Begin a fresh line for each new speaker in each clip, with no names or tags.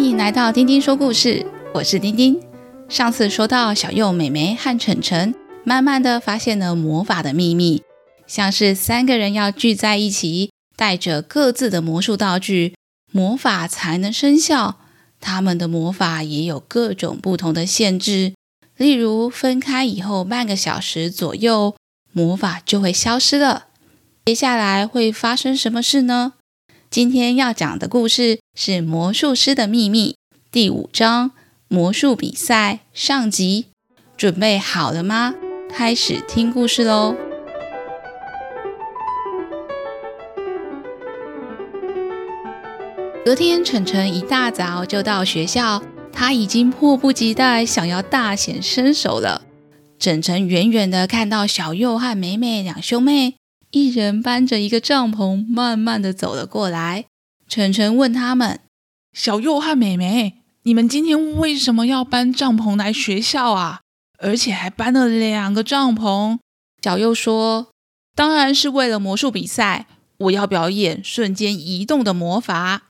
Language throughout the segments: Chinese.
欢迎来到丁丁说故事，我是丁丁。上次说到小右、妹妹和晨晨，慢慢的发现了魔法的秘密，像是三个人要聚在一起，带着各自的魔术道具，魔法才能生效。他们的魔法也有各种不同的限制，例如分开以后半个小时左右，魔法就会消失了。接下来会发生什么事呢？今天要讲的故事是《魔术师的秘密》第五章“魔术比赛”上集。准备好了吗？开始听故事喽！隔天，晨晨一大早就到学校，他已经迫不及待想要大显身手了。晨晨远远的看到小佑和美美两兄妹，一人搬着一个帐篷，慢慢的走了过来。晨晨问他们：“
小右和美美，你们今天为什么要搬帐篷来学校啊？而且还搬了两个帐篷？”
小右说：“当然是为了魔术比赛，我要表演瞬间移动的魔法。”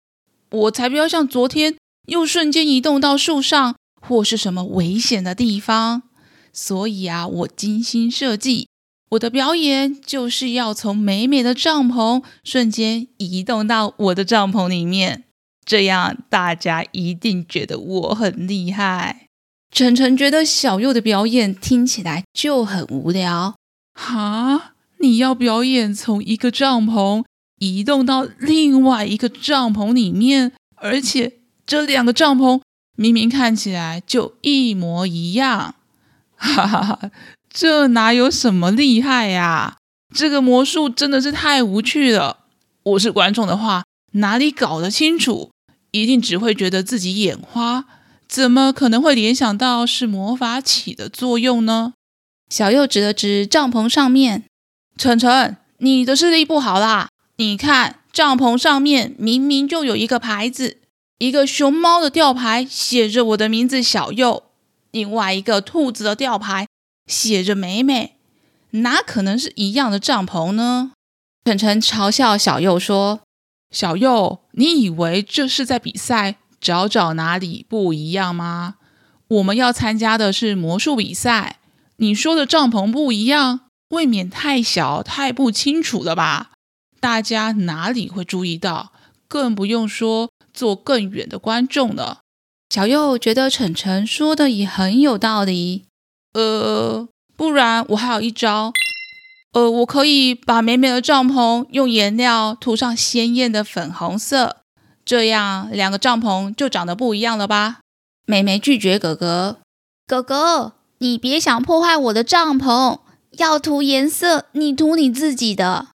我才不要像昨天又瞬间移动到树上或是什么危险的地方。所以啊，我精心设计我的表演，就是要从美美的帐篷瞬间移动到我的帐篷里面，这样大家一定觉得我很厉害。晨晨觉得小右的表演听起来就很无聊。
哈，你要表演从一个帐篷移动到另外一个帐篷里面，而且这两个帐篷明明看起来就一模一样，哈哈哈！这哪有什么厉害呀？这个魔术真的是太无趣了。我是观众的话，哪里搞得清楚？一定只会觉得自己眼花，怎么可能会联想到是魔法起的作用呢？
小右指了指帐篷上面，晨晨，你的视力不好啦。你看，帐篷上面明明就有一个牌子，一个熊猫的吊牌写着我的名字小右，另外一个兔子的吊牌写着美美，哪可能是一样的帐篷呢？晨晨嘲笑小右说：“
小右，你以为这是在比赛，找找哪里不一样吗？我们要参加的是魔术比赛，你说的帐篷不一样，未免太小，太不清楚了吧？”大家哪里会注意到？更不用说坐更远的观众了。
小右觉得晨晨说的也很有道理。呃，不然我还有一招。呃，我可以把美美的帐篷用颜料涂上鲜艳的粉红色，这样两个帐篷就长得不一样了吧？美美拒绝哥哥。哥哥，你别想破坏我的帐篷。要涂颜色，你涂你自己的。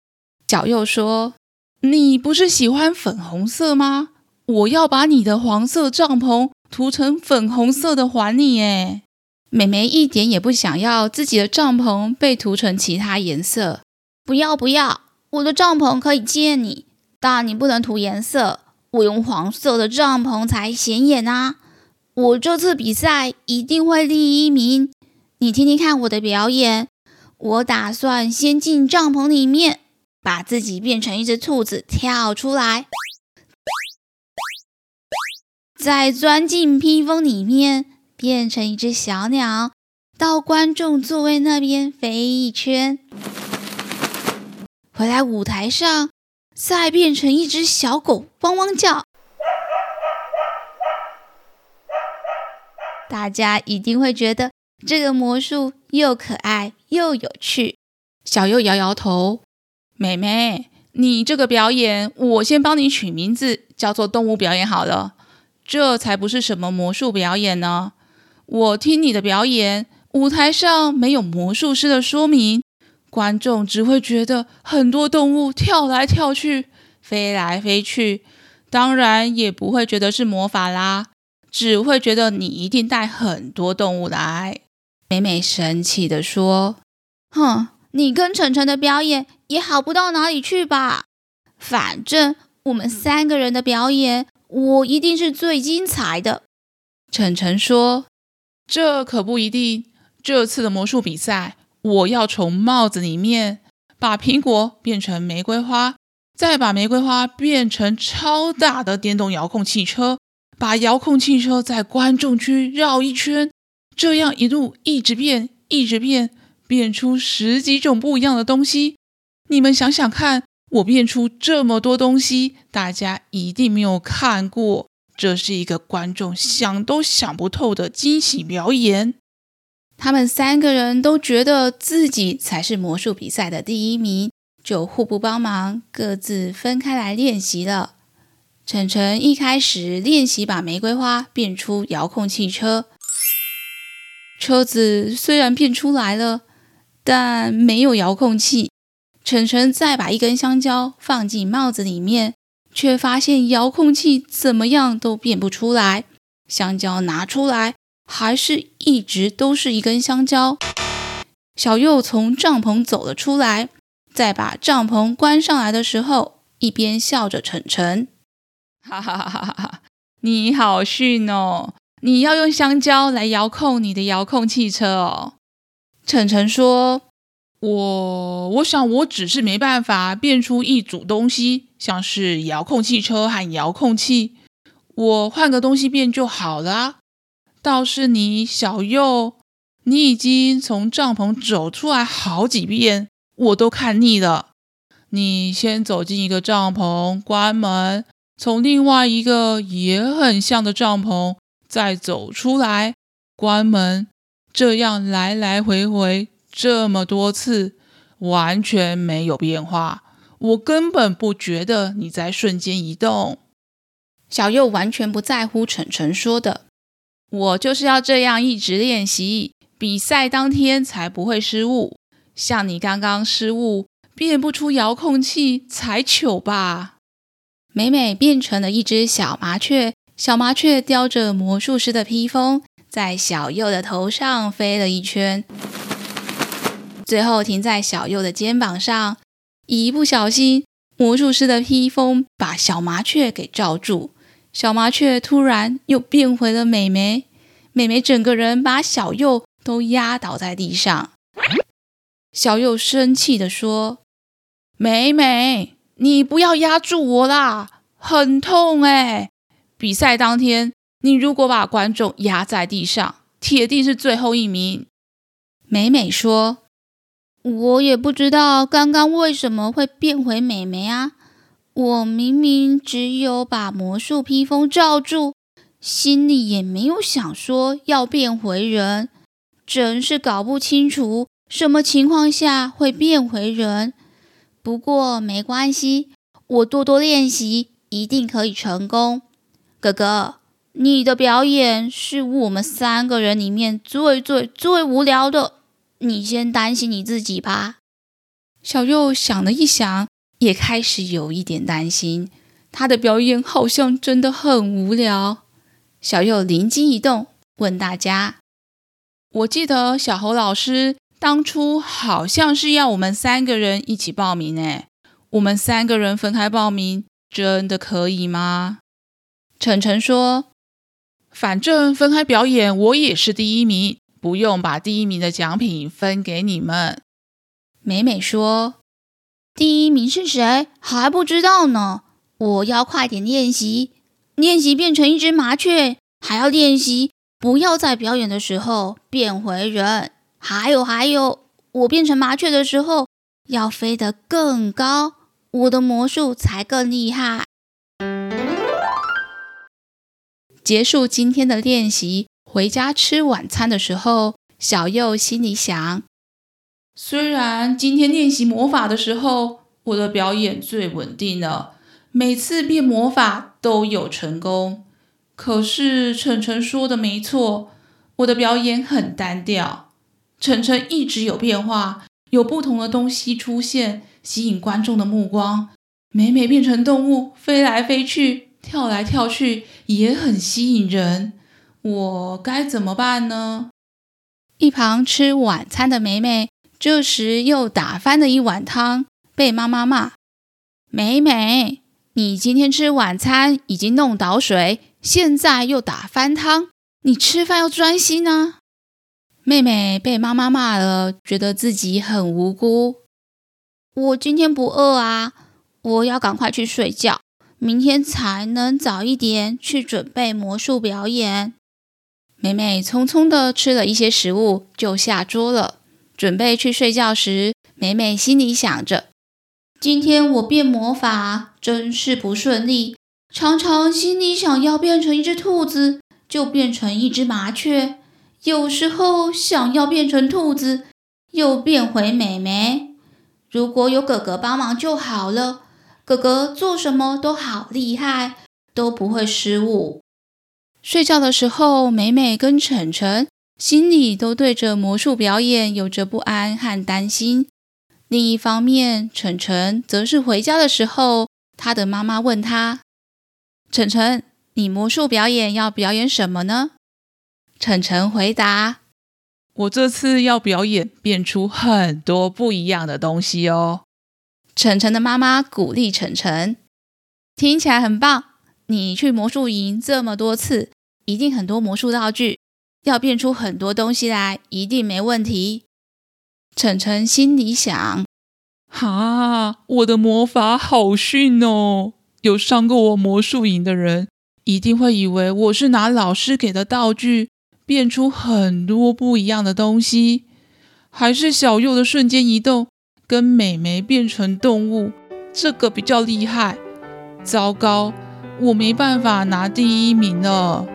小佑说：“你不是喜欢粉红色吗？我要把你的黄色帐篷涂成粉红色的还你。”诶，美眉一点也不想要自己的帐篷被涂成其他颜色。不要不要，我的帐篷可以借你，但你不能涂颜色。我用黄色的帐篷才显眼啊！我这次比赛一定会第一名。你听听看我的表演，我打算先进帐篷里面。把自己变成一只兔子跳出来，再钻进披风里面变成一只小鸟，到观众座位那边飞一圈，回来舞台上再变成一只小狗汪汪叫，大家一定会觉得这个魔术又可爱又有趣。小佑摇摇头。妹妹，你这个表演，我先帮你取名字，叫做动物表演好了。这才不是什么魔术表演呢。我听你的表演，舞台上没有魔术师的说明，观众只会觉得很多动物跳来跳去，飞来飞去，当然也不会觉得是魔法啦，只会觉得你一定带很多动物来。美美生气地说：“哼。”你跟晨晨的表演也好不到哪里去吧？反正我们三个人的表演，我一定是最精彩的。晨晨说：“
这可不一定。这次的魔术比赛，我要从帽子里面把苹果变成玫瑰花，再把玫瑰花变成超大的电动遥控汽车，把遥控汽车在观众区绕一圈，这样一路一直变，一直变，变出十几种不一样的东西。你们想想看，我变出这么多东西，大家一定没有看过。这是一个观众想都想不透的惊喜表演。
他们三个人都觉得自己才是魔术比赛的第一名，就互不帮忙，各自分开来练习了。晨晨一开始练习把玫瑰花变出遥控汽车，车子虽然变出来了，但没有遥控器。晨晨再把一根香蕉放进帽子里面，却发现遥控器怎么样都变不出来。香蕉拿出来。还是一直都是一根香蕉。小右从帐篷走了出来，在把帐篷关上来的时候，一边笑着晨晨：“
哈哈哈哈哈！你好逊哦！你要用香蕉来遥控你的遥控汽车哦。”
晨晨说：“
我我想我只是没办法变出一组东西，像是遥控汽车和遥控器，我换个东西变就好了。”倒是你，小右，你已经从帐篷走出来好几遍，我都看腻了。你先走进一个帐篷，关门，从另外一个也很像的帐篷再走出来，关门，这样来来回回这么多次，完全没有变化。我根本不觉得你在瞬间移动。
小右完全不在乎晨晨说的。
我就是要这样一直练习，比赛当天才不会失误。像你刚刚失误，变不出遥控器才糗吧？
美美变成了一只小麻雀，小麻雀叼着魔术师的披风，在小右的头上飞了一圈，最后停在小佑的肩膀上。一不小心，魔术师的披风把小麻雀给罩住。小麻雀突然又变回了美美，美美整个人把小佑都压倒在地上。小佑生气地说：“美美，你不要压住我啦，很痛哎！比赛当天，你如果把观众压在地上，铁定是最后一名。”美美说：“我也不知道刚刚为什么会变回美眉啊。”我明明只有把魔术披风罩住，心里也没有想说要变回人，真是搞不清楚什么情况下会变回人。不过没关系，我多多练习，一定可以成功。哥哥，你的表演是我们三个人里面最最最无聊的，你先担心你自己吧。
小佑想了一想。也开始有一点担心，他的表演好像真的很无聊。
小佑灵机一动，问大家：“
我记得小猴老师当初好像是要我们三个人一起报名，哎，我们三个人分开报名，真的可以吗？”
晨晨说：“
反正分开表演，我也是第一名，不用把第一名的奖品分给你们。”
美美说。第一名是谁？还不知道呢。我要快点练习，练习变成一只麻雀，还要练习不要在表演的时候变回人。还有还有，我变成麻雀的时候要飞得更高，我的魔术才更厉害。结束今天的练习，回家吃晚餐的时候，小右心里想。
虽然今天练习魔法的时候，我的表演最稳定了，每次变魔法都有成功。可是晨晨说的没错，我的表演很单调。晨晨一直有变化，有不同的东西出现，吸引观众的目光。每每变成动物，飞来飞去，跳来跳去，也很吸引人。我该怎么办呢？
一旁吃晚餐的美美。这时又打翻了一碗汤，被妈妈骂：“美美，你今天吃晚餐已经弄倒水，现在又打翻汤，你吃饭要专心啊！”妹妹被妈妈骂了，觉得自己很无辜。我今天不饿啊，我要赶快去睡觉，明天才能早一点去准备魔术表演。美美匆匆地吃了一些食物，就下桌了，准备去睡觉时，美美心里想着：今天我变魔法真是不顺利，常常心里想要变成一只兔子，就变成一只麻雀；有时候想要变成兔子，又变回美美。如果有哥哥帮忙就好了。哥哥做什么都好厉害，都不会失误。睡觉的时候，美美跟晨晨心里都对着魔术表演有着不安和担心。另一方面，晨晨则是回家的时候，他的妈妈问他：“晨晨，你魔术表演要表演什么呢？”晨晨回答：“
我这次要表演变出很多不一样的东西哦。”
晨晨的妈妈鼓励晨晨：“听起来很棒。”你去魔术营这么多次，一定很多魔术道具，要变出很多东西来，一定没问题。晨晨心里想：
哈，我的魔法好逊哦！有上过我魔术营的人，一定会以为我是拿老师给的道具，变出很多不一样的东西，还是小右的瞬间移动，跟美眉变成动物，这个比较厉害。糟糕！我没办法拿第一名了。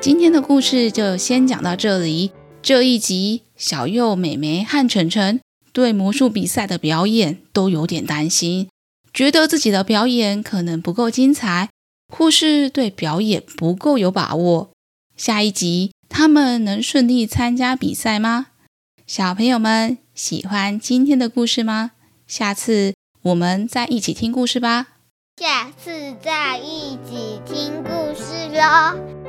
今天的故事就先讲到这里。这一集，小右、美眉和晨晨对魔术比赛的表演都有点担心，觉得自己的表演可能不够精彩，或是对表演不够有把握。下一集，他们能顺利参加比赛吗？小朋友们。喜欢今天的故事吗？下次我们再一起听故事吧。
下次再一起听故事喽。